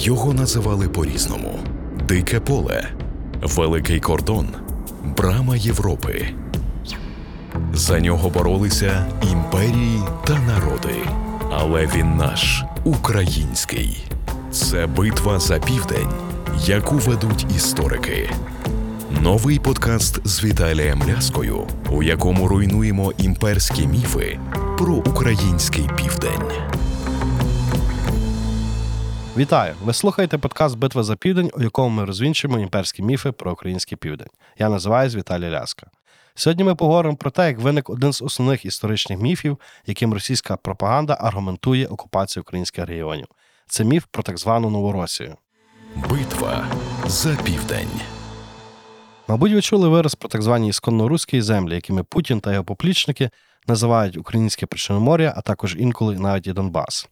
Його називали по-різному: Дике поле, Великий кордон, Брама Європи. За нього боролися імперії та народи. Але він наш український. Це битва за південь, яку ведуть історики. Новий подкаст з Віталієм Ляскою, у якому руйнуємо імперські міфи про український південь. Вітаю! Ви слухаєте подкаст Битва за південь, у якому ми розвінчуємо імперські міфи про український південь. Я називаюсь Віталій Ляска. Сьогодні ми поговоримо про те, як виник один з основних історичних міфів, яким російська пропаганда аргументує окупацію українських регіонів. Це міф про так звану Новоросію. Битва за південь. Мабуть, ви чули вираз про так звані ісконно-руські землі, якими Путін та його поплічники називають українське Причорномор'я, а також інколи навіть і Донбас.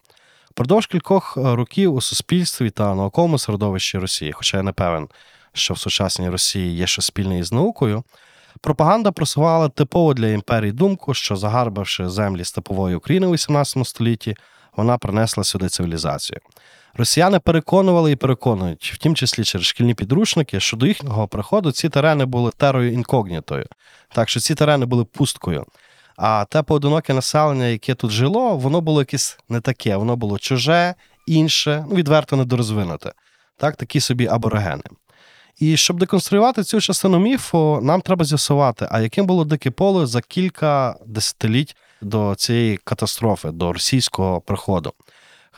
Продовж кількох е, років у суспільстві та науковому середовищі Росії, хоча я не певен, що в сучасній Росії є щось спільне із наукою, пропаганда просувала типово для імперії думку, що загарбавши землі степової України у XVIII столітті, вона принесла сюди цивілізацію. Росіяни переконували і переконують, в тім числі через шкільні підручники, що до їхнього приходу ці терени були терою інкогнітою, так що ці терени були пусткою. А те поодиноке населення, яке тут жило, воно було якесь не таке, воно було чуже, інше, ну відверто недорозвинуте. Так, такі собі аборигени. І щоб деконструювати цю частину міфу, нам треба з'ясувати, а яким було дике поле за кілька десятиліть до цієї катастрофи, до російського приходу.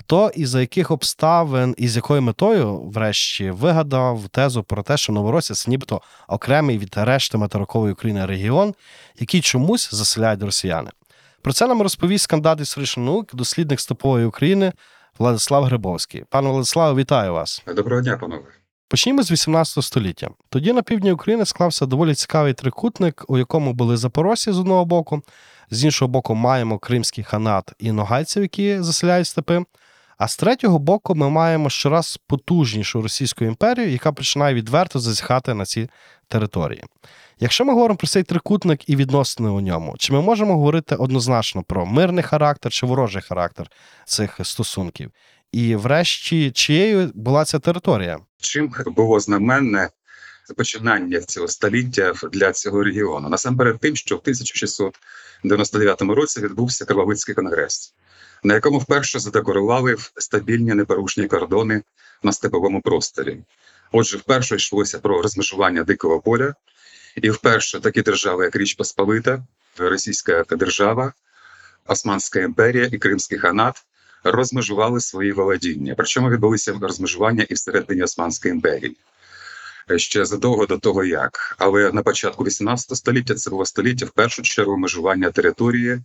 Хто і за яких обставин і з якою метою, врешті, вигадав тезу про те, що Новоросія це нібито окремий від решти материкової України регіон, який чомусь заселяють росіяни. Про це нам розповість кандидат історичних наук, дослідник степової України Владислав Грибовський. Пане Владиславе, вітаю вас. Доброго дня, панове. Почнімо з 18 століття. Тоді на півдні України склався доволі цікавий трикутник, у якому були запорожці з одного боку, з іншого боку, маємо кримський ханат і ногайців, які заселяють степи. А з третього боку, ми маємо щораз потужнішу Російську імперію, яка починає відверто зазіхати на ці території. Якщо ми говоримо про цей трикутник і відносини у ньому, чи ми можемо говорити однозначно про мирний характер чи ворожий характер цих стосунків? І, врешті, чиєю була ця територія? Чим було знаменне починання цього століття для цього регіону? Насамперед, тим, що в 1699 році відбувся Кривовицький конгрес на якому вперше задекорували стабільні непорушні кордони на степовому просторі. Отже, вперше йшлося про розмежування дикого поля, і вперше такі держави, як Річ Посполита, Російська держава, Османська імперія і Кримський ханат розмежували свої володіння. Причому відбулися розмежування і всередині Османської імперії. Ще задовго до того, як але на початку 18 століття це було століття в першу чергу межування території,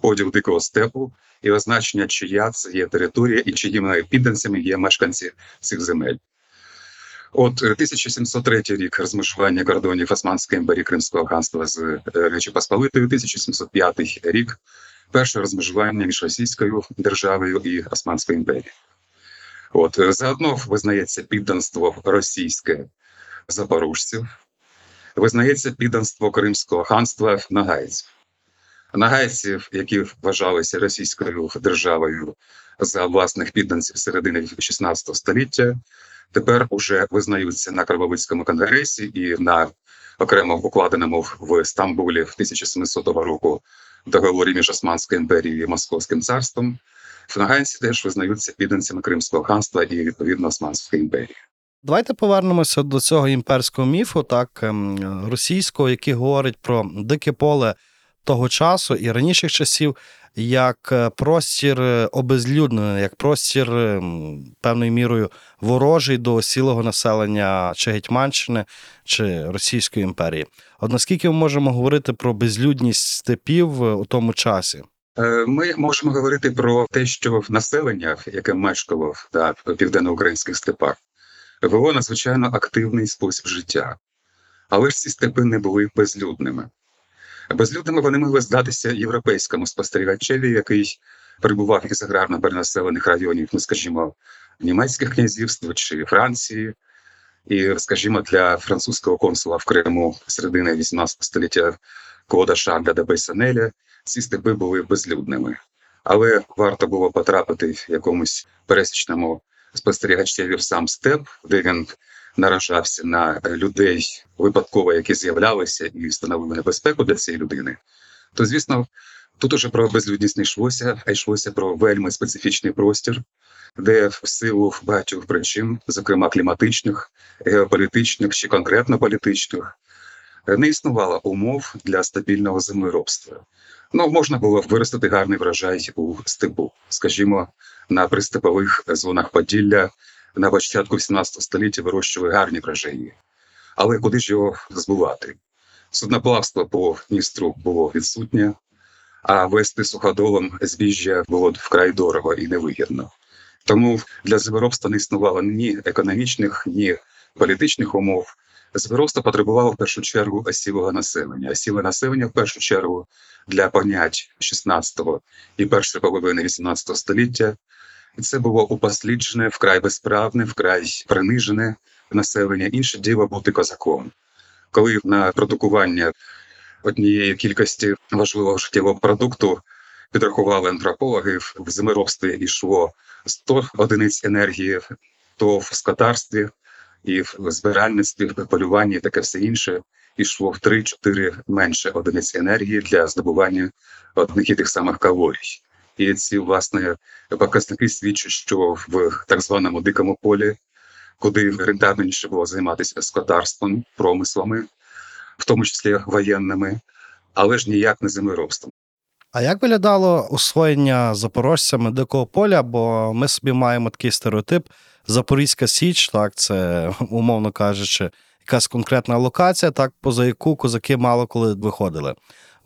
поділ дикого степу і означення, чия це є територія і чиїми підданцями є мешканці цих земель. От 1703 е, рік розмежування кордонів Османської імперії Кримського ханства з е, Речі Посполитою, 1705 рік перше розмежування між Російською державою і Османською імперією. От е, заодно визнається підданство російське запорожців, визнається підданство Кримського ханства нагайців нагайців, які вважалися російською державою за власних підданців середини 16 століття, тепер уже визнаються на Крововицькому конгресі і на окремо укладеному в Стамбулі в 1700 року договорі між Османською імперією і Московським царством. Нагайці теж визнаються підданцями Кримського ханства і відповідно Османської імперії. Давайте повернемося до цього імперського міфу, так ем, російського, який говорить про дике поле того часу і раніших часів як е, простір е, обезлюднений, як простір е, певною мірою ворожий до сілого населення чи Гетьманщини чи Російської імперії. От наскільки ми можемо говорити про безлюдність степів у тому часі? Ми можемо говорити про те, що населення, яке мешкало да, в південноукраїнських степах, вело надзвичайно активний спосіб життя, але ж ці степи не були безлюдними. Безлюдними вони могли здатися європейському спостерігачеві, який прибував із аграрно перенаселених районів, ну скажімо, німецьких князівств чи Франції, і, скажімо, для французького консула в Криму середини 18 століття Клода Шарля де Бейсанеля ці степи були безлюдними. Але варто було потрапити в якомусь пересічному спостерігачів сам степ, де він наражався на людей випадково, які з'являлися і становили небезпеку для цієї людини, то звісно, тут уже про безлюдність не йшлося, а йшлося про вельми специфічний простір, де в силу багатьох причин, зокрема кліматичних, геополітичних чи конкретно політичних, не існувало умов для стабільного землеробства. Ну, можна було виростити гарний врожай у степу, скажімо, на пристепових зонах Поділля на початку 18 століття вирощували гарні врожаї. Але куди ж його збувати? Судноплавство по Дністру було відсутнє, а вести суходолом збіжжя було вкрай дорого і невигідно. Тому для землеробства не існувало ні економічних, ні політичних умов. Землеробство потребувало в першу чергу осілого населення. Осіле населення в першу чергу для понять 16-го і першої половини 18 століття. Це було упосліджене, вкрай безправне, вкрай принижене населення. Інше діло бути козаком. Коли на продукування однієї кількості важливого життєвого продукту підрахували антропологи, в землеробстві йшло 100 одиниць енергії, то в скотарстві і в збиральництві, в полюванні таке все інше йшло в 3-4 менше одиниць енергії для здобування одних і тих самих калорій. І ці власне показники свідчать, що в так званому дикому полі, куди рентабельніше було займатися скотарством, промислами, в тому числі воєнними, але ж ніяк не землеробством. А як виглядало освоєння запорожцями дикого поля? Бо ми собі маємо такий стереотип: Запорізька Січ, так, це, умовно кажучи, якась конкретна локація, так, поза яку козаки мало коли виходили.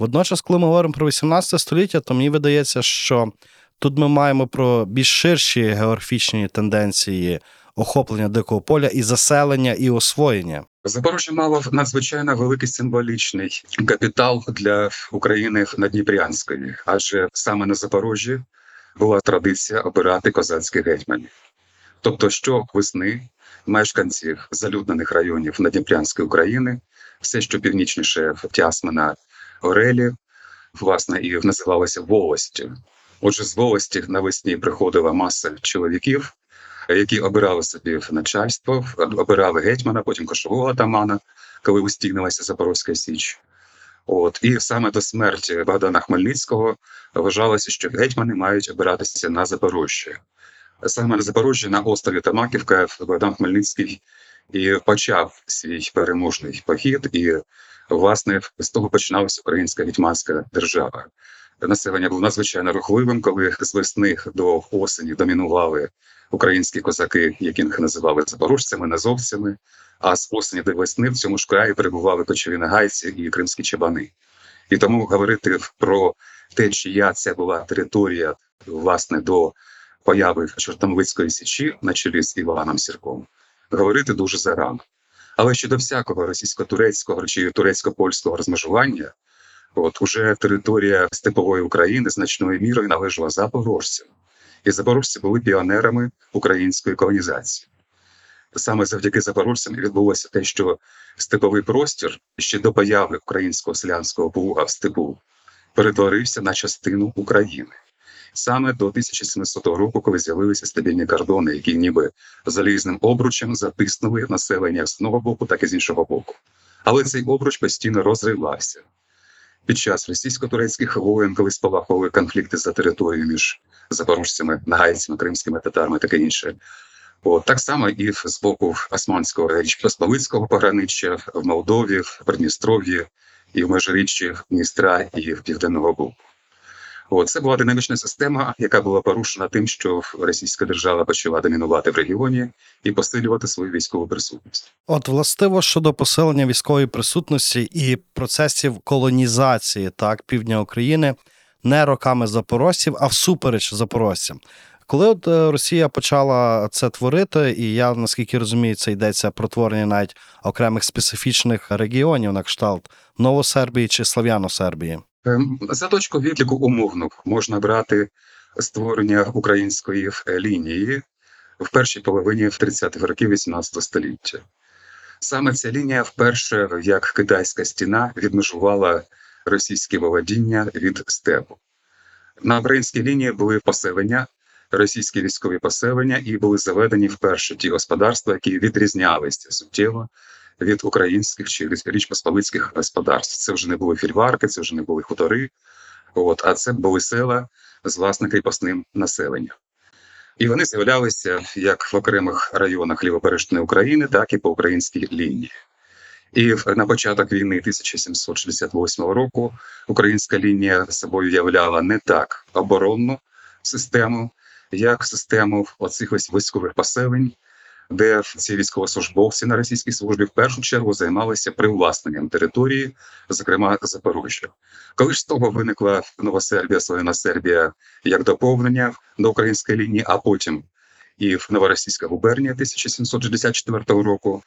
Водночас, коли ми говоримо про 18 століття, то мені видається, що тут ми маємо про більш ширші географічні тенденції охоплення дикого поля і заселення, і освоєння. Запорожжя мало надзвичайно великий символічний капітал для України Надніпрянської, адже саме на Запорожжі була традиція обирати козацьких гетьманів. Тобто, що весни мешканців залюднених районів Надніпрянської України, все, що північніше Тясмина, Орелі, власне, і називалося волостю. Отже, з волості навесні приходила маса чоловіків, які обирали собі начальство, обирали гетьмана, потім кошового атамана, коли устігнилася Запорозька Січ. От і саме до смерті Богдана Хмельницького вважалося, що гетьмани мають обиратися на Запорожжя. Саме на Запорожжі, на острові Тамаківка, Богдан Хмельницький і почав свій переможний похід, і власне з того починалася українська гетьманська держава. Населення було надзвичайно рухливим, коли з весни до осені домінували українські козаки, яких називали запорожцями, назовцями. А з осені до весни в цьому ж краї перебували кочові нагайці і кримські чабани. І тому говорити про те, чия це була територія власне до появи Чортомлицької січі на чолі з Іваном Сірком, говорити дуже зарано. Але щодо всякого російсько-турецького чи турецько-польського розмежування, от уже територія степової України значною мірою належала запорожцям, і запорожці були піонерами української колонізації. Саме завдяки запорожцям відбулося те, що степовий простір ще до появи українського селянського плуга в степу перетворився на частину України. Саме до 1700 року, коли з'явилися стабільні кордони, які ніби залізним обручем затиснули населення з одного боку, так і з іншого боку. Але цей обруч постійно розривався. Під час російсько-турецьких воєн, коли спалахували конфлікти за територію між запорожцями, нагайцями, кримськими татарами, таке інше. От, так само і з боку Османського Річ Посполицького пограниччя в Молдові, в Придністров'ї і в межиріччі Дністра і в Південного Бугу. От, це була динамічна система, яка була порушена тим, що російська держава почала домінувати в регіоні і посилювати свою військову присутність. От, властиво щодо посилення військової присутності і процесів колонізації так півдня України не роками запорожців, а всупереч запорожцям. Коли от е, Росія почала це творити, і я наскільки розумію, це йдеться про творення навіть окремих специфічних регіонів на кшталт Новосербії чи Слав'яно-Сербії. Ем, За точку відліку умовну можна брати створення української е, лінії в першій половині 30-х років 18 століття. Саме ця лінія вперше, як китайська стіна, відмежувала російські володіння від степу. На українській лінії були поселення російські військові поселення і були заведені вперше ті господарства, які відрізнялися суттєво від українських чи річпосполицьких господарств. Це вже не були фільварки, це вже не були хутори, от, а це були села з власне кріпосним населенням. І вони з'являлися як в окремих районах лівобережної України, так і по українській лінії. І на початок війни 1768 року українська лінія собою являла не так оборонну систему, як систему оцих ось військових поселень, де ці військовослужбовці на російській службі в першу чергу займалися привласненням території, зокрема Запоріжжя. Коли ж з того виникла Новосербія, Слов'яна Сербія як доповнення до української лінії, а потім і в Новоросійська губернія 1764 року,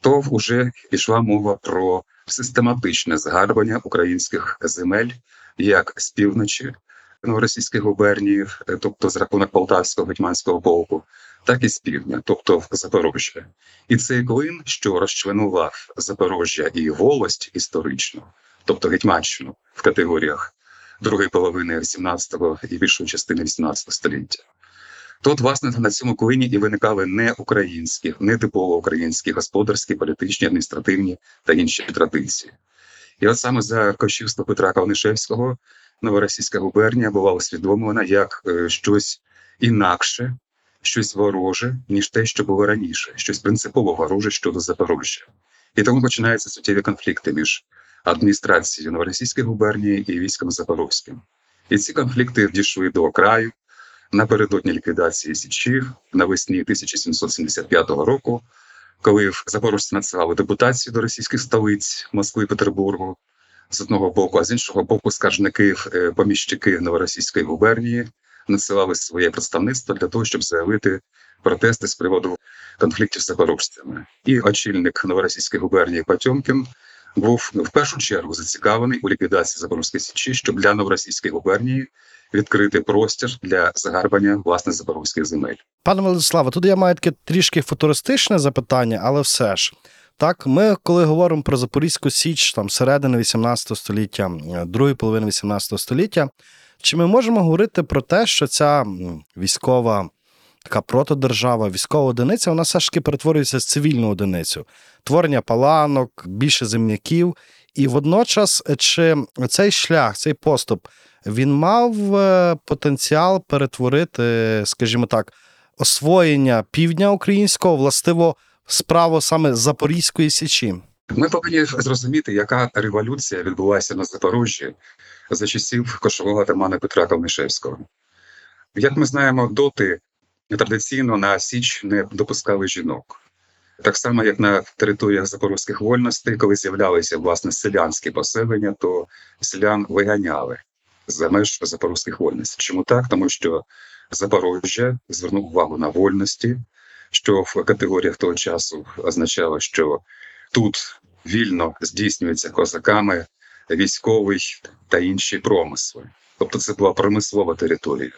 то вже пішла мова про систематичне згадування українських земель як з півночі Новоросійської губернії, е, тобто з рахунок Полтавського гетьманського полку, так і з півдня, тобто Запорожжя. І цей клин, що розчленував Запорожжя і волость історично, тобто Гетьманщину в категоріях другої половини 17-го і більшої частини 18 століття. То, от, власне, на цьому клині і виникали не українські, не типово українські господарські, політичні, адміністративні та інші традиції. І от саме за кощівства Петра Кавнишевського новоросійська губернія була усвідомлена як е, щось інакше, щось вороже, ніж те, що було раніше, щось принципово вороже щодо Запорожжя. І тому починаються суттєві конфлікти між адміністрацією новоросійської губернії і військом Запорозьким. І ці конфлікти дійшли до краю напередодні ліквідації Січі навесні 1775 року, коли запорожці надсилали депутацію до російських столиць Москви і Петербургу з одного боку, а з іншого боку, скаржники, е, поміщики новоросійської губернії надсилали своє представництво для того, щоб заявити протести з приводу конфліктів з запорожцями. І очільник новоросійської губернії Потьомкін був в першу чергу зацікавлений у ліквідації Запорозької січі, щоб для новоросійської губернії відкрити простір для загарбання власне запорозьких земель. Пане Владиславе, тут я маю таке трішки футуристичне запитання, але все ж. Так, ми, коли говоримо про Запорізьку Січ, там середини 18 століття, другої половини 18 століття, чи ми можемо говорити про те, що ця військова така протодержава, військова одиниця, вона все ж таки перетворюється з цивільну одиницю, творення паланок, більше земляків. І водночас, чи цей шлях, цей поступ, він мав е, потенціал перетворити, скажімо так, освоєння півдня українського, властиво справу саме Запорізької січі. Ми повинні зрозуміти, яка революція відбулася на Запоріжжі за часів кошового атамана Петра Калнишевського. Як ми знаємо, доти традиційно на Січ не допускали жінок. Так само, як на територіях запорозьких вольностей, коли з'являлися власне селянські поселення, то селян виганяли за меж запорозьких вольностей. Чому так? Тому що Запорожжя звернув увагу на вольності, що в категоріях того часу означало, що тут вільно здійснюється козаками військовий та інші промисли. Тобто це була промислова територія.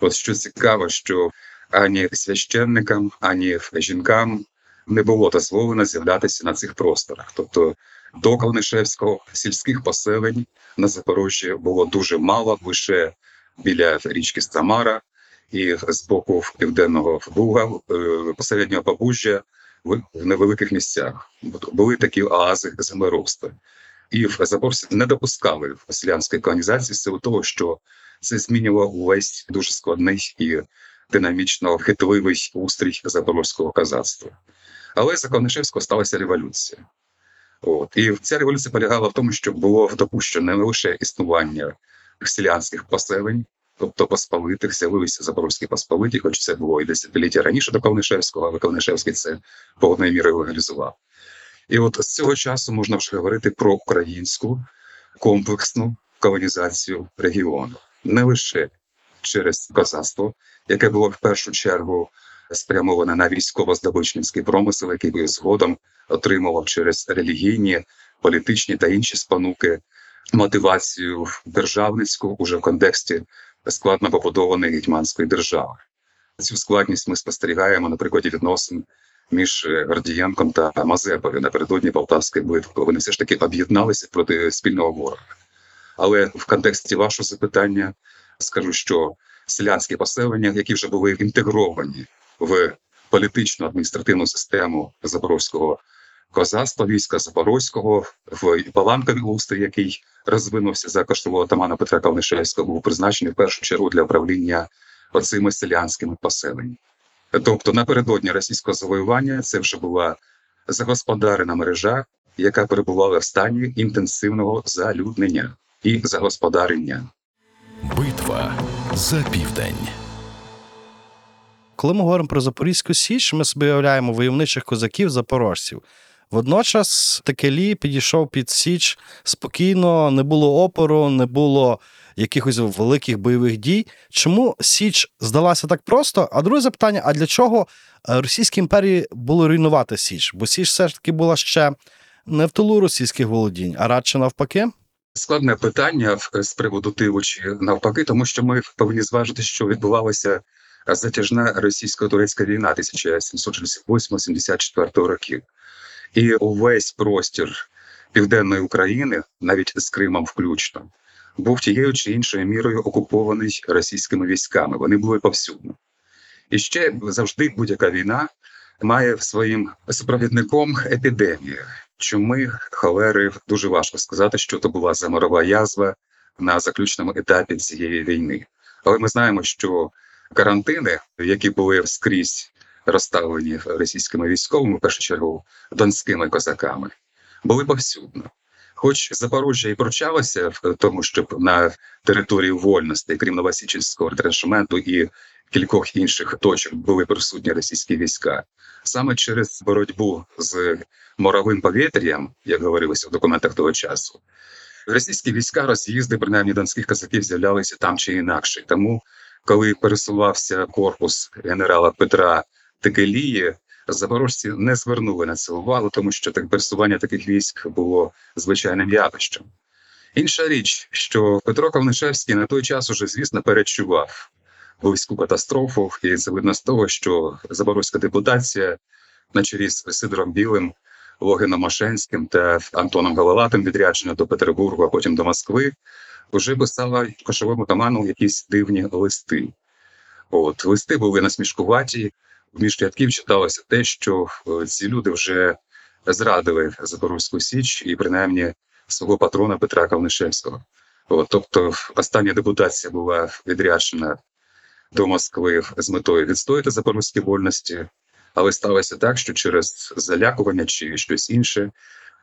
От що цікаво, що ані священникам, ані жінкам не було дозволено з'являтися на цих просторах. Тобто до Калнишевського сільських поселень на Запорожжі було дуже мало, лише біля річки Самара і з боку південного Буга, е, посереднього Побужжя в в невеликих місцях. Були такі оази землеробства. І в Запорожці не допускали селянської колонізації силу того, що це змінювало увесь дуже складний і динамічно хитливий устрій запорозького казацтва. Але за Калнишевського сталася революція. От. І ця революція полягала в тому, що було допущено не лише існування селянських поселень, тобто посполитих, з'явилися запорозькі посполиті, хоч це було і десятиліття раніше до Калнишевського, але Калнишевський це повною мірою легалізував. І от з цього часу можна вже говорити про українську комплексну колонізацію регіону, не лише через козацтво, яке було в першу чергу спрямоване на військово-здобичницький промисел, який би згодом отримував через релігійні, політичні та інші спонуки мотивацію державницьку уже в контексті складно побудованої гетьманської держави. Цю складність ми спостерігаємо на прикладі відносин між е, Гордієнком та Мазепою напередодні Полтавської битви, вони все ж таки об'єдналися проти спільного ворога. Але в контексті вашого запитання скажу, що селянські поселення, які вже були інтегровані в політичну адміністративну систему запорозького козацтва, війська Запорозького, в Паланковий устрій, який розвинувся за коштового отамана Петра Калнишевського, був призначений в першу чергу для управління оцими селянськими поселеннями. Тобто напередодні російського завоювання це вже була загосподарена мережа, яка перебувала в стані інтенсивного залюднення і загосподарення. Битва за південь. Коли ми говоримо про Запорізьку Січ, ми собі уявляємо войовничих козаків запорожців. Водночас Текелі підійшов під Січ спокійно, не було опору, не було якихось великих бойових дій. Чому Січ здалася так просто? А друге запитання: а для чого е, Російській імперії було руйнувати Січ? Бо Січ все ж таки була ще не в тилу російських володінь, а радше навпаки. Складне питання з приводу тилу чи навпаки, тому що ми повинні зважити, що відбувалася затяжна російсько-турецька війна 1768-74 років. І увесь простір південної України, навіть з Кримом включно, був тією чи іншою мірою окупований російськими військами. Вони були повсюдно. І ще завжди будь-яка війна має своїм супровідником епідемію. Чуми, холери дуже важко сказати, що то була заморова язва на заключному етапі цієї війни. Але ми знаємо, що карантини, які були скрізь розставлені російськими військовими, в першу чергу донськими козаками, були повсюдно. Хоч Запорожжя і прочалося в тому, щоб на території вольності, крім Новосічівського ретраншементу і кількох інших точок були присутні російські війська, саме через боротьбу з моровим повітрям, як говорилося в документах того часу, російські війська роз'їзди, принаймні донських козаків, з'являлися там чи інакше. Тому, коли пересувався корпус генерала Петра Текелії, запорожці не звернули на це увагу, тому що так пересування таких військ було звичайним явищем. Інша річ, що Петро Ковнишевський на той час уже, звісно, перечував близьку катастрофу, і це видно з того, що запорозька депутація на чолі з Сидором Білим, Логином Машенським та Антоном Галалатим відрядження до Петербургу, а потім до Москви, вже писала кошовому таману якісь дивні листи. От листи були насмішкуваті. Між рядків читалося те, що е, ці люди вже зрадили Запорозьку Січ і принаймні свого патрона Петра Калнишевського. От, тобто, остання депутація була відряджена до Москви з метою відстояти запорозькі вольності, але сталося так, що через залякування чи щось інше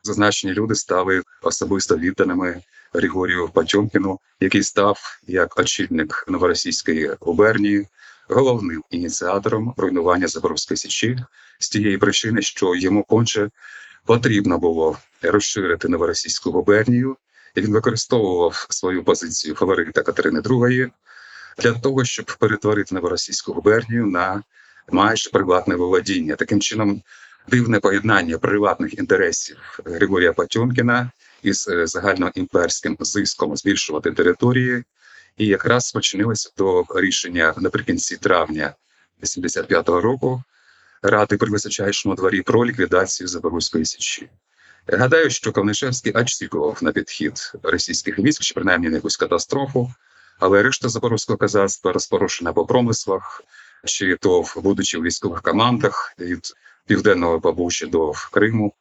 зазначені люди стали особисто відданими Григорію Патьомкіну, який став як очільник новоросійської губернії головним ініціатором руйнування Запорозької січі з тієї причини, що йому конче потрібно було розширити новоросійську губернію, і він використовував свою позицію фаворита Катерини II для того, щоб перетворити новоросійську губернію на майже приватне володіння. Таким чином, дивне поєднання приватних інтересів Григорія Патьомкіна із е, загальноімперським зиском збільшувати території, і якраз спочинилося до рішення наприкінці травня 85-го року Ради при височайшому дворі про ліквідацію Запорозької січі. Гадаю, що Ковнишевський очікував на підхід російських військ, чи принаймні на якусь катастрофу, але решта запорозького казацтва розпорошена по промислах, чи то будучи в військових командах від південного Бабуші до Криму,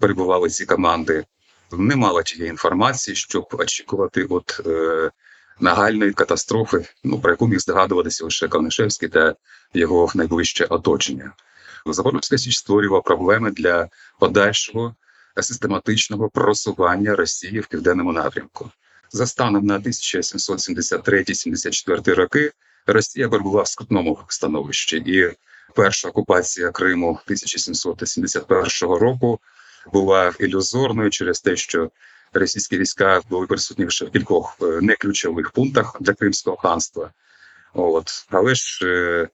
перебували ці команди. Не мало тієї інформації, щоб очікувати от е, нагальної катастрофи, ну про яку міг здогадуватися лише Ковнишевський та його найближче оточення. Запорозька Січ створював проблеми для подальшого систематичного просування Росії в південному напрямку. За станом на 1773-74 роки Росія перебувала в скрутному становищі, і перша окупація Криму 1771 року була ілюзорною через те, що російські війська були присутні лише в кількох е, неключових пунктах для Кримського ханства. От але ж е,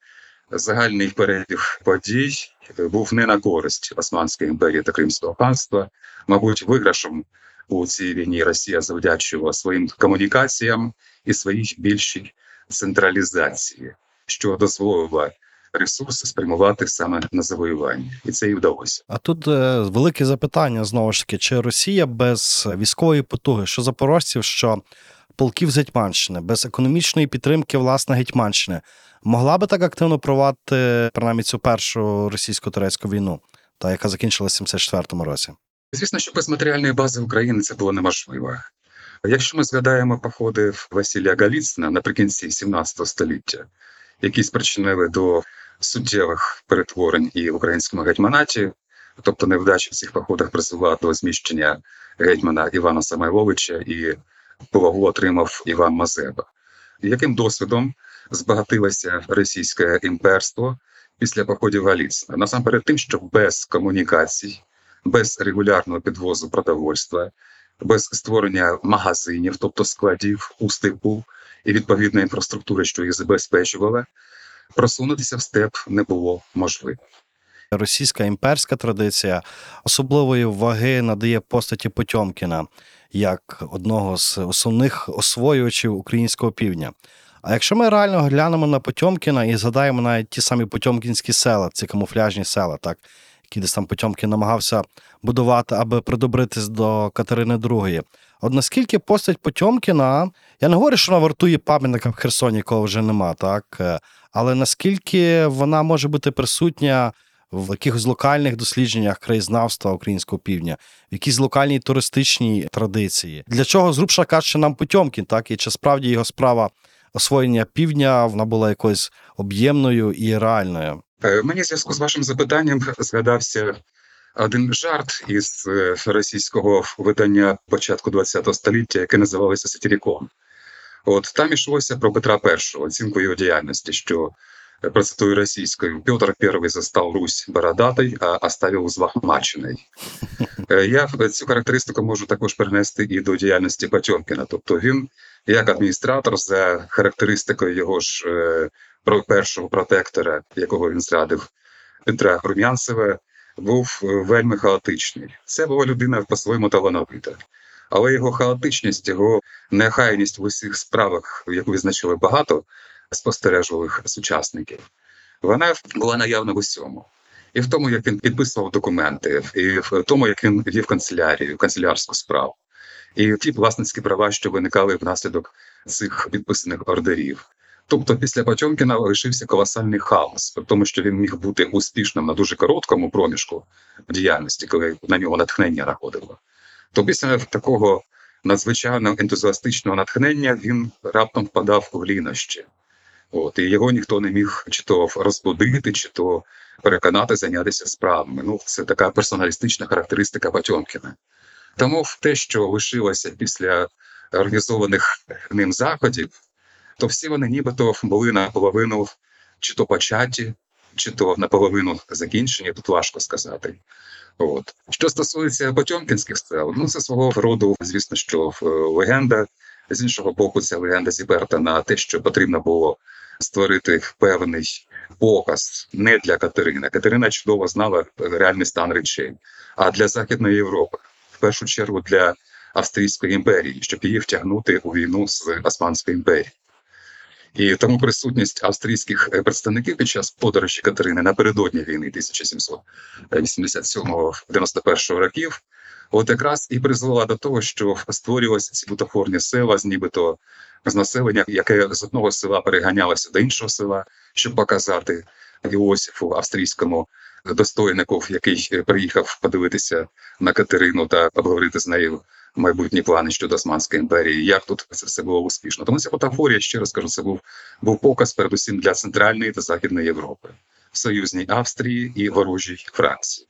загальний перебіг подій е, був не на користь Османської імперії та Кримського ханства. Мабуть, виграшем у цій війні Росія завдячувала своїм комунікаціям і своїй більшій централізації, що дозволило ресурси спрямувати саме на завоювання, і це і вдалося. А тут е, велике запитання знову ж таки: чи Росія без військової потуги, що запорожців, що полків з Гетьманщини, без економічної підтримки власне Гетьманщини, могла би так активно провадити принаймні цю першу російсько-турецьку війну, та яка закінчилася в 74-му році? Звісно, що без матеріальної бази України це було неможливо. Якщо ми згадаємо походи Василія Галіцина наприкінці 17 століття, які спричинили до суттєвих перетворень і в українському гетьманаті, тобто невдача в цих походах призвела до зміщення гетьмана Івана Самойловича і повагу отримав Іван Мазеба. Яким досвідом збагатилося російське імперство після походів Галіцина? Насамперед тим, що без комунікацій, без регулярного підвозу продовольства, без створення магазинів, тобто складів у степу і відповідної інфраструктури, що їх забезпечувала, просунутися в степ не було можливо. Російська імперська традиція особливої ваги надає постаті Потьомкіна як одного з основних освоювачів українського півдня. А якщо ми реально глянемо на Потьомкіна і згадаємо навіть ті самі Потьомкінські села, ці камуфляжні села, так, які десь там Потьомкін намагався будувати, аби придобритись до Катерини II. От наскільки постать Потьомкіна, я не говорю, що вона вартує пам'ятника в Херсоні, якого вже нема, так, е, але наскільки вона може бути присутня в якихось локальних дослідженнях краєзнавства українського півдня, в якійсь локальній туристичній традиції. Для чого зрубша каже, нам Потьомкін, так і чи справді його справа освоєння півдня вона була якоюсь об'ємною і реальною? Е, Мені в зв'язку з вашим запитанням згадався один жарт із е, російського видання початку ХХ століття, яке називалося Сатірікон. От там йшлося про Петра І, оцінку його діяльності, що е, процитую російською: Петр І застав Русь бородатой, а оставив злахмачений. Е, Я цю характеристику можу також перенести і до діяльності Потьомкіна. Тобто він, як адміністратор, за характеристикою його ж е, першого протектора, якого він зрадив, Петра Рум'янцева, був е, вельми хаотичний. Це була людина по-своєму талановита. Але його хаотичність, його нехайність в усіх справах, яку визначили багато спостережливих сучасників, вона була наявна в усьому. І в тому, як він підписував документи, і в тому, як він вів канцелярію, канцелярську справу, і ті власницькі права, що виникали внаслідок цих підписаних ордерів. Тобто, після Потьомкіна лишився колосальний хаос, в тому, що він міг бути успішним на дуже короткому проміжку діяльності, коли на нього натхнення находило. То після такого надзвичайно ентузіастичного натхнення він раптом впадав у лінощі. От, і його ніхто не міг чи то розбудити, чи то переконати зайнятися справами. Ну, це така персоналістична характеристика Потьомкіна. Тому те, що лишилося після організованих ним заходів, то всі вони нібито були наполовину чи то початі, чи то наполовину закінчені, тут важко сказати. От. Що стосується Потьомкінських сел, ну це свого роду, звісно, що е, легенда. З іншого боку, ця легенда зіперта на те, що потрібно було створити певний показ не для Катерини. Катерина чудово знала реальний стан речей, а для Західної Європи, в першу чергу для Австрійської імперії, щоб її втягнути у війну з Османською імперією. І тому присутність австрійських е, представників під час подорожі Катерини напередодні війни 1787-91 років, от якраз і призвела до того, що створювалися ці бутафорні села з нібито з населення, яке з одного села переганялося до іншого села, щоб показати Іосифу австрійському достойнику, який е, приїхав подивитися на Катерину та обговорити з нею майбутні плани щодо Османської імперії, як тут це все було успішно. Тому ця фотофорія, ще раз кажу, це був, був показ передусім для Центральної та Західної Європи, союзній Австрії і ворожій Франції.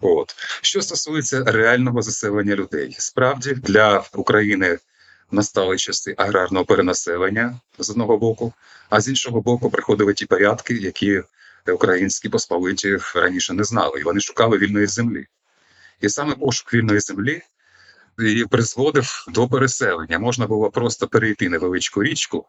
От що стосується реального заселення людей, справді для України настали часи аграрного перенаселення з одного боку, а з іншого боку, приходили ті порядки, які українські посполиті раніше не знали, і вони шукали вільної землі. І саме пошук вільної землі і призводив до переселення. Можна було просто перейти невеличку річку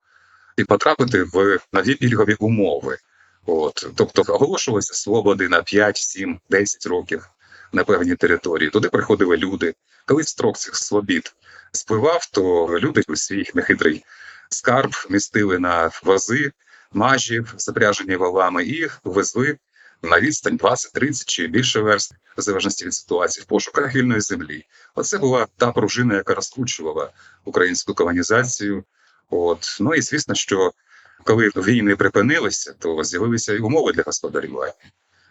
і потрапити в нові пільгові умови. От, тобто оголошувалися свободи на 5, 7, 10 років на певній території. Туди приходили люди. Коли строк цих свобід спливав, то люди у свій нехитрий скарб містили на вози, мажів, запряжені валами, і везли на відстань 20, 30 чи більше верст, в залежності від ситуації, в пошуках вільної землі. Оце була та пружина, яка розкручувала українську колонізацію. От ну і звісно, що коли війни припинилися, то з'явилися і умови для господарювання.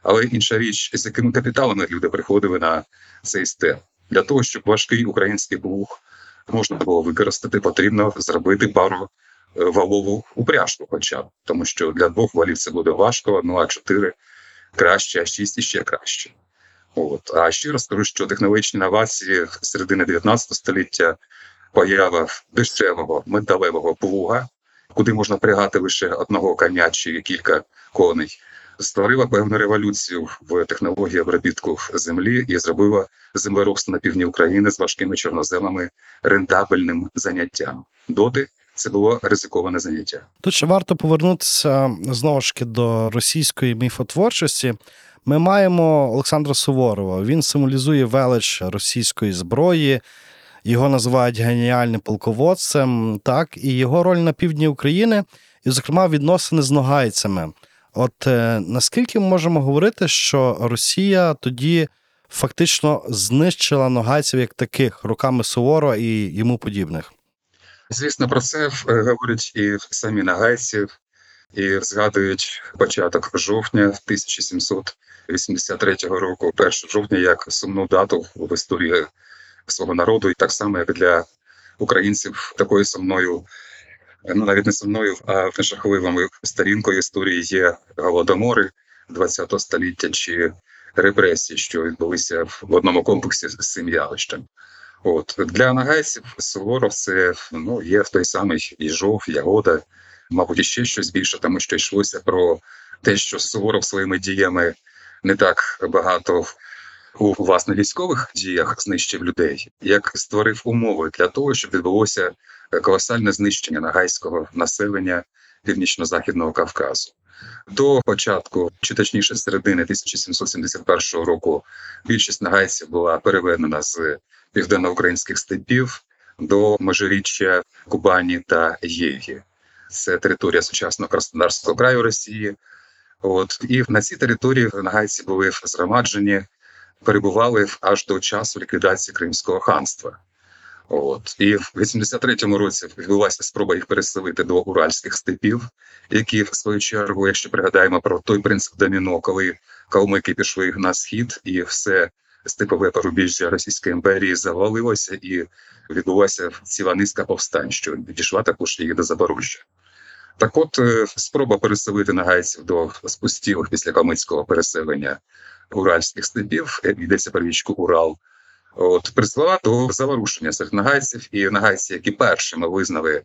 Але інша річ, з якими капіталами люди приходили на цей степ. Для того, щоб важкий український плуг можна було використати, потрібно зробити пару е, валову упряжку, хоча б тому, що для двох валів це буде важко, ну а чотири краще, а шість іще краще. От а ще розкажу, що технологічні інновації середини 19 століття поява дешевого металевого плуга, куди можна пригати лише одного коня чи кілька коней, створила певну революцію в технології обробітку землі і зробила землеробство на півдні України з важкими чорноземами рентабельним заняттям. Доти це було ризиковане заняття. Тут ще варто повернутися знову ж таки до російської міфотворчості. Ми маємо Олександра Суворова. Він символізує велич російської зброї, його називають геніальним полководцем, так, і його роль на півдні України, і, зокрема, відносини з ногайцями. От е, наскільки ми можемо говорити, що Росія тоді фактично знищила ногайців як таких руками Суворова і йому подібних? Звісно, про це е, говорять і самі нагайці, і згадують початок жовтня 1783 року, 1 жовтня, як сумну дату в історії свого народу, і так само, як для українців, такою сумною, ну навіть не сумною, а жахливою сторінкою історії є голодомори ХХ століття чи репресії, що відбулися в одному комплексі з цим явищем. От для нагайців Суворов це ну є той самий Іжов, Ягода, мабуть, іще щось більше, тому що йшлося про те, що Суворов своїми діями не так багато у власне військових діях знищив людей, як створив умови для того, щоб відбулося колосальне знищення нагайського населення північно-західного Кавказу. До початку, чи точніше середини 1771 року, більшість нагайців була переведена з південноукраїнських степів до межиріччя Кубані та Євгі. Це територія сучасного Краснодарського краю Росії. От і на цій території нагайці були згромаджені, перебували аж до часу ліквідації Кримського ханства. От і в 83-му році відбулася спроба їх переселити до уральських степів, які в свою чергу, якщо пригадаємо про той принцип доміно, коли калмики пішли на схід, і все степове порубіжжя Російської імперії завалилося, і відбулася ціла низка повстань, що дійшла також і до Запоріжжя. Так, от е, спроба переселити нагайців до спустілих після калмицького переселення уральських степів, йдеться про річку Урал. От призвела до заворушення серед нагайців, і нагайці, які першими визнали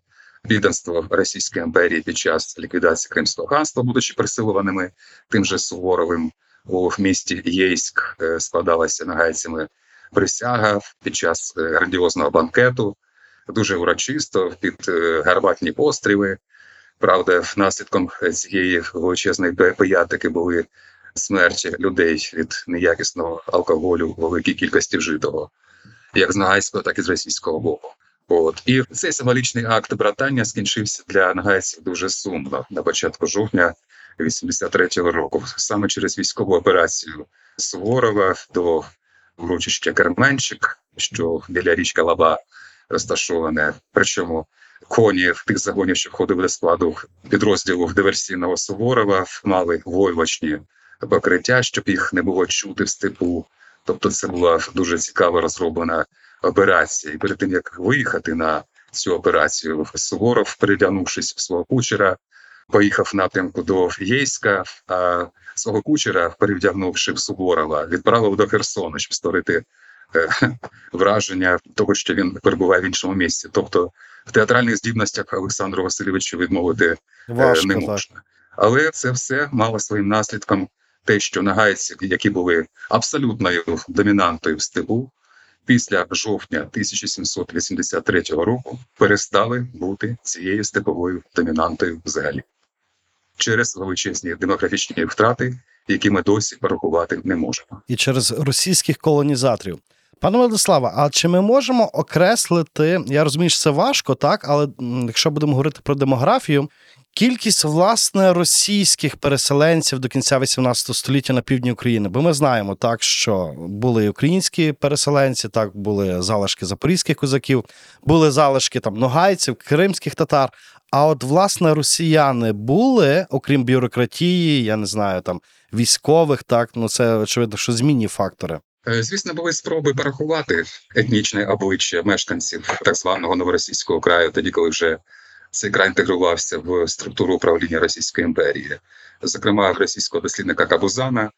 підданство Російської імперії під час ліквідації Кримського ханства, будучи пересилуваними тим же Суворовим у місті Єйськ, е, складалася нагайцями присяга під час е, грандіозного банкету, дуже урочисто під е, гарбатні постріли. Правда, наслідком цієї величезної пиятики були смерті людей від неякісного алкоголю в великій кількості вжитого, як з нагайського, так і з російського боку. От і цей символічний акт братання скінчився для нагайців дуже сумно на початку жовтня 83-го року, саме через військову операцію Суворова до урочища Керменчик, що біля річка Лаба розташоване. Причому коні в тих загонів, що входили до складу підрозділу диверсійного Суворова, мали войлочні покриття, щоб їх не було чути в степу. Тобто, це була дуже цікаво розроблена операція. І перед тим як виїхати на цю операцію, Суворов, передягнувшись в свого кучера, поїхав в напрямку до Єйська, а свого кучера, перевдягнувши в Суворова, відправив до Херсона, щоб створити е, враження того, що він перебуває в іншому місці. Тобто в театральних здібностях Олександру Васильовичу відмовити е, Важко, не так. можна. Але це все мало своїм наслідком те, що нагайці, які були абсолютною домінантою в степу, після жовтня 1783 року перестали бути цією степовою домінантою взагалі через величезні демографічні втрати, які ми досі порахувати не можемо. і через російських колонізаторів. Пане Владиславе, а чи ми можемо окреслити? Я розумію, що це важко, так, але якщо будемо говорити про демографію, кількість власне російських переселенців до кінця 18 століття на півдні України. Бо ми знаємо так, що були українські переселенці, так були залишки запорізьких козаків, були залишки там ногайців, кримських татар. А от власне росіяни були, окрім бюрократії, я не знаю, там військових, так ну це очевидно, що змінні фактори. Е, Звісно, були спроби порахувати етнічне обличчя мешканців так званого новоросійського краю, тоді, коли вже цей край інтегрувався в структуру управління Російської імперії, зокрема російського дослідника Кабузана.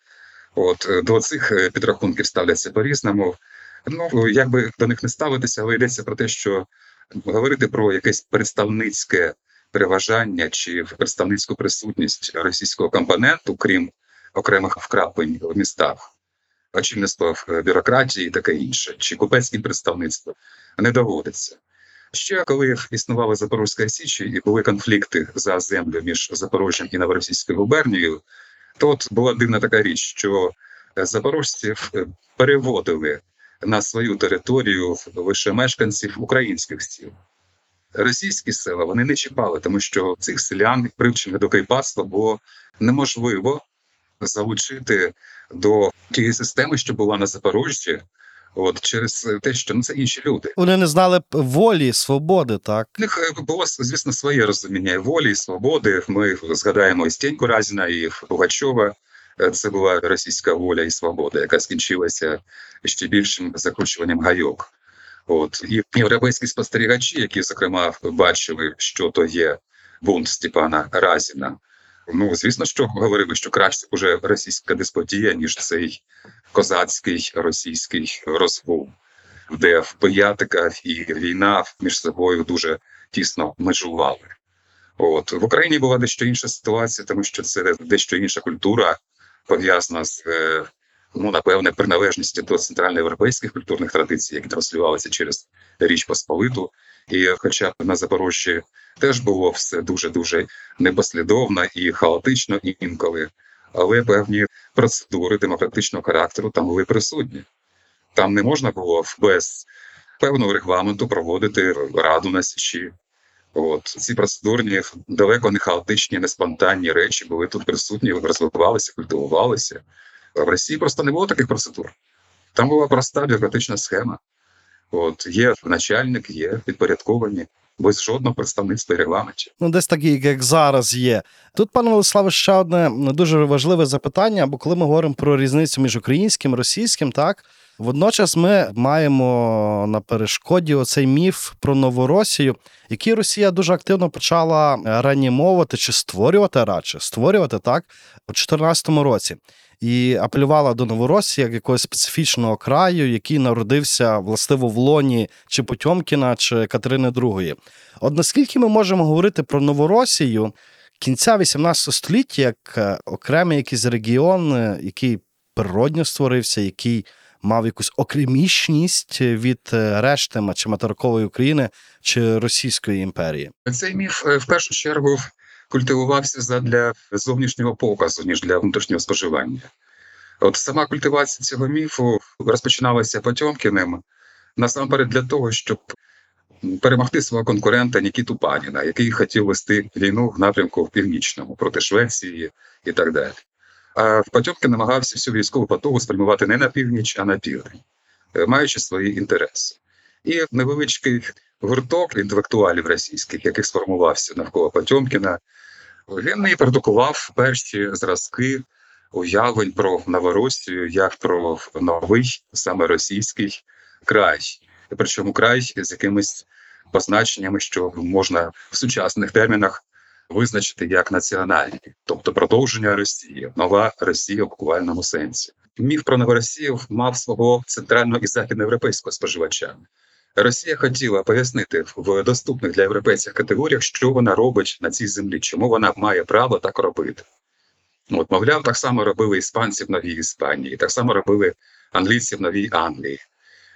От е, до цих е, підрахунків ставляться по-різному. Ну як би до них не ставитися, але йдеться про те, що говорити про якесь представницьке переважання чи представницьку присутність російського компоненту, крім окремих вкраплень в містах, очільництво в бюрократії і таке інше, чи купецьким представництвом, не доводиться. Ще коли існувала Запорозька Січ і були конфлікти за землю між Запорожжям і Новоросійською губернією, то от була дивна така річ, що запорожців е, переводили на свою територію лише мешканців українських сіл. Російські села вони не чіпали, тому що цих селян, привчених до кріпацтва, було неможливо залучити до тієї системи, що була на Запорожжі, от через те, що ну це інші люди. Вони не знали б волі, свободи, так. У них е, було звісно своє розуміння волі, і свободи. Ми згадаємо і Стеньку Разіна, і Пугачова. Е, Це була російська воля і свобода, яка скінчилася ще більшим закручуванням гайок. От і європейські спостерігачі, які зокрема бачили, що то є бунт Степана Разіна. Ну звісно, що говорили, що краще вже російська деспотія, ніж цей козацький російський розгул, де пиятика і війна між собою дуже тісно межували. От в Україні була дещо інша ситуація, тому що це дещо інша культура, пов'язана з е, ну напевне приналежністю до центральноєвропейських культурних традицій, які транслювалися через Річ Посполиту. І, хоча на Запорожжі теж було все дуже дуже непослідовно і хаотично і інколи, але певні процедури демократичного характеру там були присутні. Там не можна було без певного регламенту проводити раду на січі. От ці процедурні, далеко не хаотичні, не спонтанні речі були тут присутні, розвивалися, культивувалися. В Росії просто не було таких процедур. Там була проста бюрократична схема. От є начальник, є підпорядковані, без жодного представництва регламенті. Ну, десь такі, як зараз є. Тут, пане Владиславе, ще одне дуже важливе запитання, бо коли ми говоримо про різницю між українським російським, так водночас ми маємо на перешкоді оцей міф про Новоросію, який Росія дуже активно почала реанімовувати чи створювати радше, створювати так у 2014 році. І апелювала до Новоросії як якогось специфічного краю, який народився властиво в лоні чи Потьомкіна, чи Катерини II. От наскільки ми можемо говорити про Новоросію кінця 18 століття як е, окремий якийсь регіон, е, який природньо створився, який мав якусь окремішність від е, решти чи материкової України чи Російської імперії? Цей міф е, в першу чергу культивувався задля зовнішнього показу, ніж для внутрішнього споживання. От сама культивація цього міфу розпочиналася Потьомкіним насамперед для того, щоб перемогти свого конкурента Нікіту Паніна, який хотів вести війну в напрямку в північному проти Швеції і так далі. А Потьомкін намагався всю військову потугу спрямувати не на північ, а на південь, е, маючи свої інтереси. І невеличкий гурток інтелектуалів російських, який сформувався навколо Потьомкіна, він і продукував перші зразки уявлень про Новоросію як про новий саме російський край, причому край з якимись позначеннями, що можна в сучасних термінах визначити як національні, тобто продовження Росії, нова Росія в буквальному сенсі. Міф про Новоросію мав свого центрального і західноєвропейського споживача. Росія хотіла пояснити в доступних для європейців категоріях, що вона робить на цій землі, чому вона має право так робити. От, мовляв, так само робили іспанці в Новій Іспанії, так само робили англійці в Новій Англії,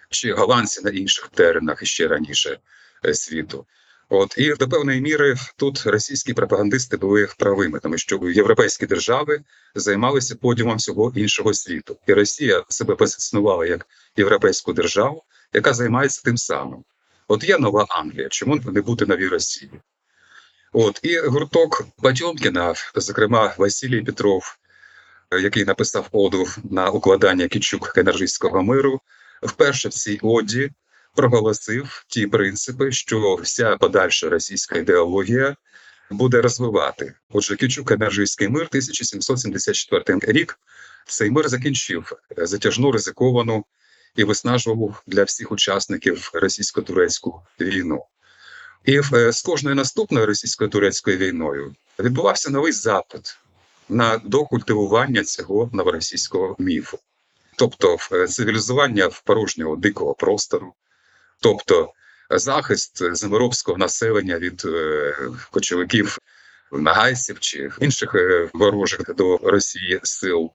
чи голландці на інших теренах іще раніше е, світу. От і до певної міри тут російські пропагандисти були правими, тому що європейські держави займалися поділом всього іншого світу, і Росія себе позиціонувала як європейську державу, яка займається тим самим. От є нова Англія, чому не бути новій Росії? От і гурток Батьомкіна, зокрема Василій Петров, е, який написав оду на укладання Кічук енергійського миру, вперше в цій оді проголосив ті принципи, що вся подальша російська ідеологія буде розвивати. Отже, Кічук енергійський мир 1774 рік. Цей мир закінчив е, затяжну ризиковану і виснажував для всіх учасників російсько-турецьку війну. І е, з кожною наступною російсько-турецькою війною відбувався новий запит на докультивування цього новоросійського міфу, тобто е, цивілізування в порожнього дикого простору, тобто захист землеробського населення від е, кочовиків нагайців чи інших е, ворожих до Росії сил.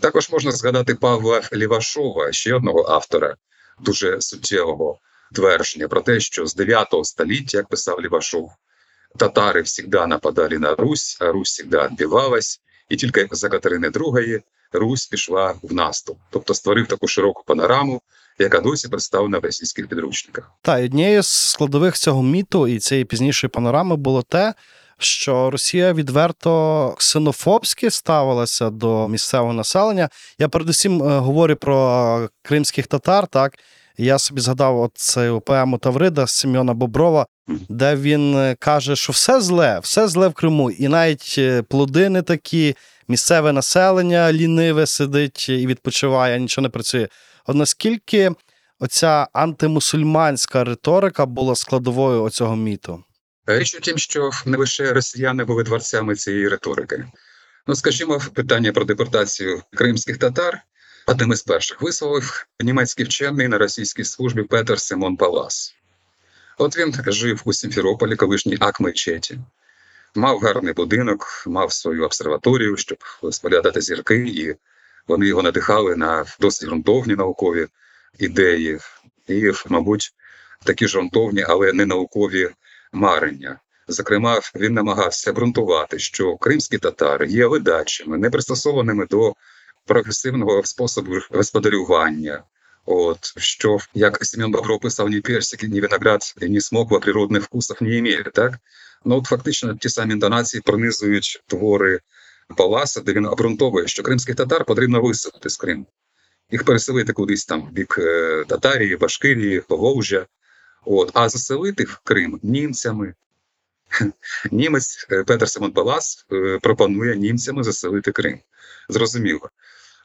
Також можна згадати Павла Лівашова, ще одного автора, дуже суттєвого твердження про те, що з 9 століття, як писав Лівашов, татари завжди нападали на Русь, а Русь завжди відбивалась, і тільки за Катерини II Русь пішла в наступ, тобто створив таку широку панораму, яка досі представлена в російських підручниках. Та однією з складових цього міту і цієї пізнішої панорами було те, що Росія відверто ксенофобськи ставилася до місцевого населення. Я передусім е, говорю про кримських татар. Так я собі згадав от цю поему Таврида Семена Боброва, де він е, каже, що все зле, все зле в Криму, і навіть е, плоди не такі, місцеве населення ліниве сидить і відпочиває, нічого не працює. От наскільки оця антимусульманська риторика була складовою оцього міту? Річ у тім, що не лише росіяни були творцями цієї риторики. Ну, скажімо, питання про депортацію кримських татар одним із перших висловив німецький вчений на російській службі Петер Симон Палас. От він жив у Сімферополі, колишній Акмечеті, мав гарний будинок, мав свою обсерваторію, щоб споглядати зірки, і вони його надихали на досить ґрунтовні наукові ідеї, і, мабуть, такі ж ґрунтовні, але не наукові марення. Зокрема, він намагався ґрунтувати, що кримські татари є ледачими, не пристосованими до прогресивного способу господарювання. От що як Семен Бобров писав, ні персики, ні виноград, ні смоква природних вкусів не имеют, так? Ну от фактично ті самі інтонації пронизують твори Паласа, де він обґрунтовує, що кримських татар потрібно виселити з Криму. Їх переселити кудись там бік е, Татарії, Башкирії, Поволжя. От, а заселити в Крим німцями. Німець е, Петер Симон Палас е, пропонує німцями заселити Крим. Зрозуміло.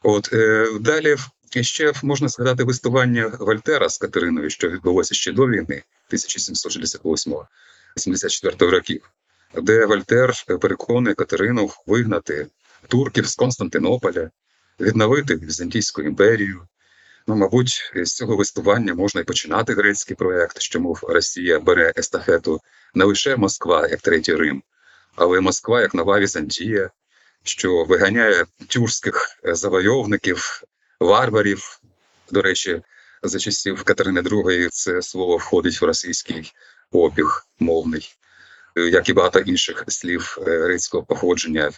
От е, далі ще можна згадати листування Вольтера з Катериною, що відбулося ще до війни 1768-74 років, де Вольтер переконує Катерину вигнати турків з Константинополя, відновити Візантійську імперію. Ну, мабуть, з цього листування можна і починати грецький проект, що мов Росія бере естафету не лише Москва як третій Рим, але Москва як нова Візантія, що виганяє тюркських е, завойовників, варварів. До речі, за часів Катерини II це слово входить в російський обіг мовний, е, як і багато інших слів е, грецького походження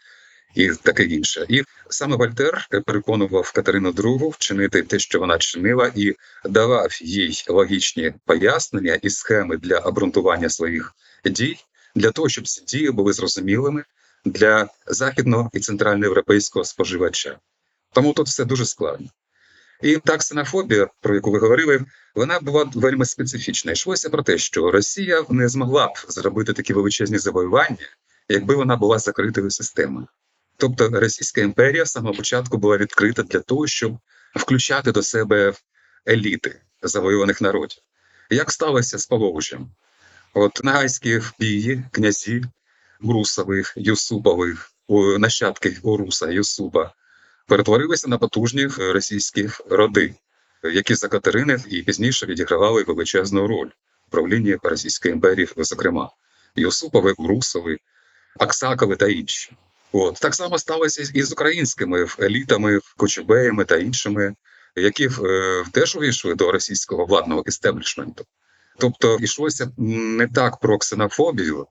і таке інше. І саме Вольтер переконував Катерину II вчинити те, що вона чинила, і давав їй логічні пояснення і схеми для обґрунтування своїх дій, для того, щоб ці дії були зрозумілими для західного і центральноєвропейського споживача. Тому тут все дуже складно. І та ксенофобія, про яку ви говорили, вона була вельми специфічна. Йшлося про те, що Росія не змогла б зробити такі величезні завоювання, якби вона була закритою системою. Тобто Російська імперія з самого початку була відкрита для того, щоб включати до себе еліти завоюваних народів. Як сталося з Поволжям? От нагайські бії, князі Урусових, Юсупових, нащадки Уруса, Юсупа, перетворилися на потужні російські роди, які за Катерини і пізніше відігравали величезну роль в правлінні Російської імперії, зокрема Юсупови, Урусови, Аксакови та інші. От так само сталося і з українськими елітами, кочубеями та іншими, які е, теж увійшли до російського владного істеблішменту. Тобто йшлося не так про ксенофобію,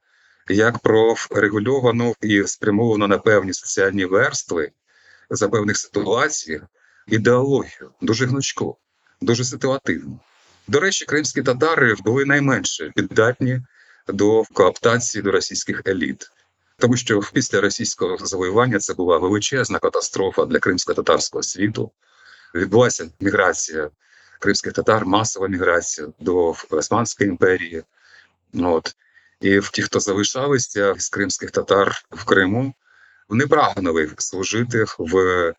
як про регульовану і спрямовану на певні соціальні верстви за певних ситуацій ідеологію, дуже гнучку, дуже ситуативну. До речі, кримські татари були найменше піддатні до кооптації до російських еліт. Тому що після російського завоювання це була величезна катастрофа для кримсько-татарського світу. Відбулася міграція кримських татар, масова міграція до Османської імперії. От. І в ті, хто залишалися з кримських татар в Криму, вони прагнули служити в е,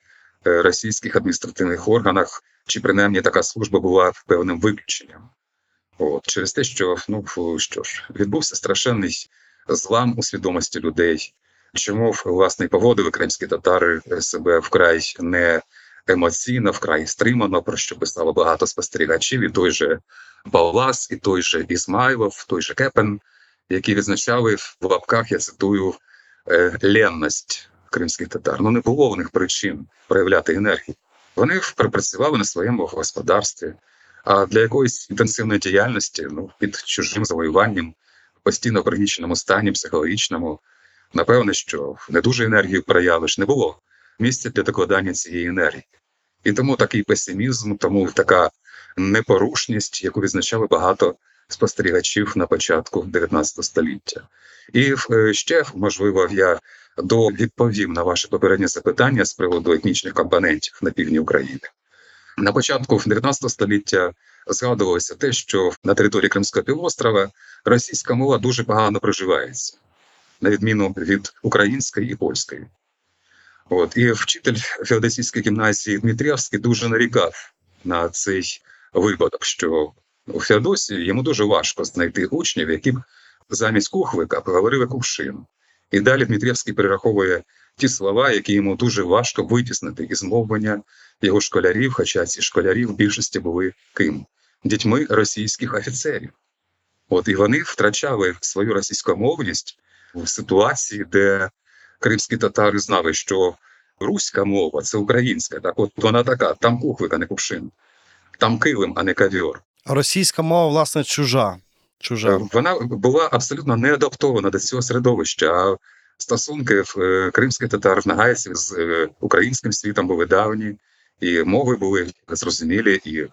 російських адміністративних органах, чи принаймні така служба була певним виключенням. От. Через те, що ну що ж, відбувся страшенний злам у свідомості людей. Чому власне поводили кримські татари себе вкрай не емоційно, вкрай стримано, про що писало багато спостерігачів, і той же Павлас, і той же Ізмайлов, той же Кепен, які відзначали в лапках, я цитую, е, кримських татар. Ну не було в них причин проявляти енергію. Вони працювали на своєму господарстві, а для якоїсь інтенсивної діяльності, ну під чужим завоюванням, постійно в пригніченому стані, психологічному, напевне, що не дуже енергію проявиш, не було місця для докладання цієї енергії. І тому такий песимізм, тому така непорушність, яку відзначали багато спостерігачів на початку 19 століття. І е, ще можливо я до відповім на ваше попереднє запитання з приводу етнічних компонентів на півдні України. На початку 19 століття згадувалося те, що на території Кримського півострова російська мова дуже погано проживається, на відміну від української і польської. От і вчитель Феодосійської гімназії Дмитрівський дуже нарікав на цей випадок, що у Феодосії йому дуже важко знайти учнів, які б замість кухвика поговорили кувшин. І далі Дмитрівський перераховує ті слова, які йому дуже важко витіснити із мовлення його школярів, хоча ці школярі в більшості були ким? Дітьми російських офіцерів. От і вони втрачали свою російськомовність в ситуації, де кримські татари знали, що руська мова це українська. Так, от вона така: там кухлик, а не кувшин, там килим, а не кавіор. Російська мова, власне, чужа. чужа. Вона була абсолютно не адаптована до цього середовища. А стосунки в е, кримських татар в Нагайців з е, українським світом були давні, і мови були зрозумілі, і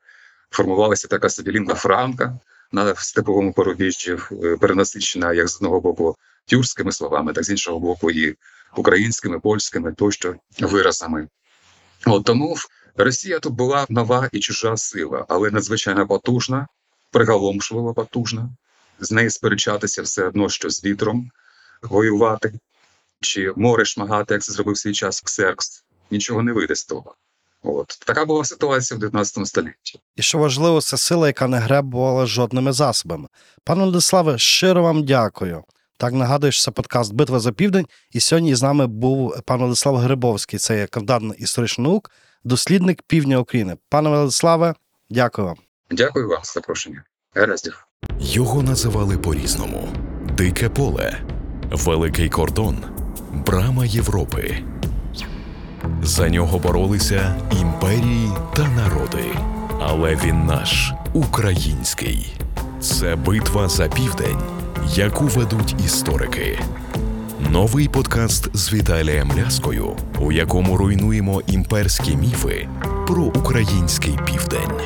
формувалася така собі лінга франка на степовому порубіжжі, е, перенасичена як з одного боку тюркськими словами, так з іншого боку, і українськими, польськими тощо виразами. От тому Росія тут була нова і чужа сила, але надзвичайно потужна, приголомшливо потужна. З нею сперечатися все одно, що з вітром воювати, чи море шмагати, як це зробив свій час Ксеркс. Нічого не вийде з того. От така була ситуація в 19 столітті. І що важливо, це сила, яка не гребувала жодними засобами. Пане Владиславе, щиро вам дякую. Так нагадую, що це подкаст Битва за південь. І сьогодні з нами був пан Владислав Грибовський, це є кандидат історичних наук, дослідник півдня України. Пане Владиславе, дякую вам. Дякую вам за запрошення. Гараздів. Його називали по-різному: Дике поле, Великий кордон, Брама Європи. За нього боролися імперії та народи. Але він наш український. Це битва за південь, яку ведуть історики. Новий подкаст з Віталієм Ляскою, у якому руйнуємо імперські міфи про український південь.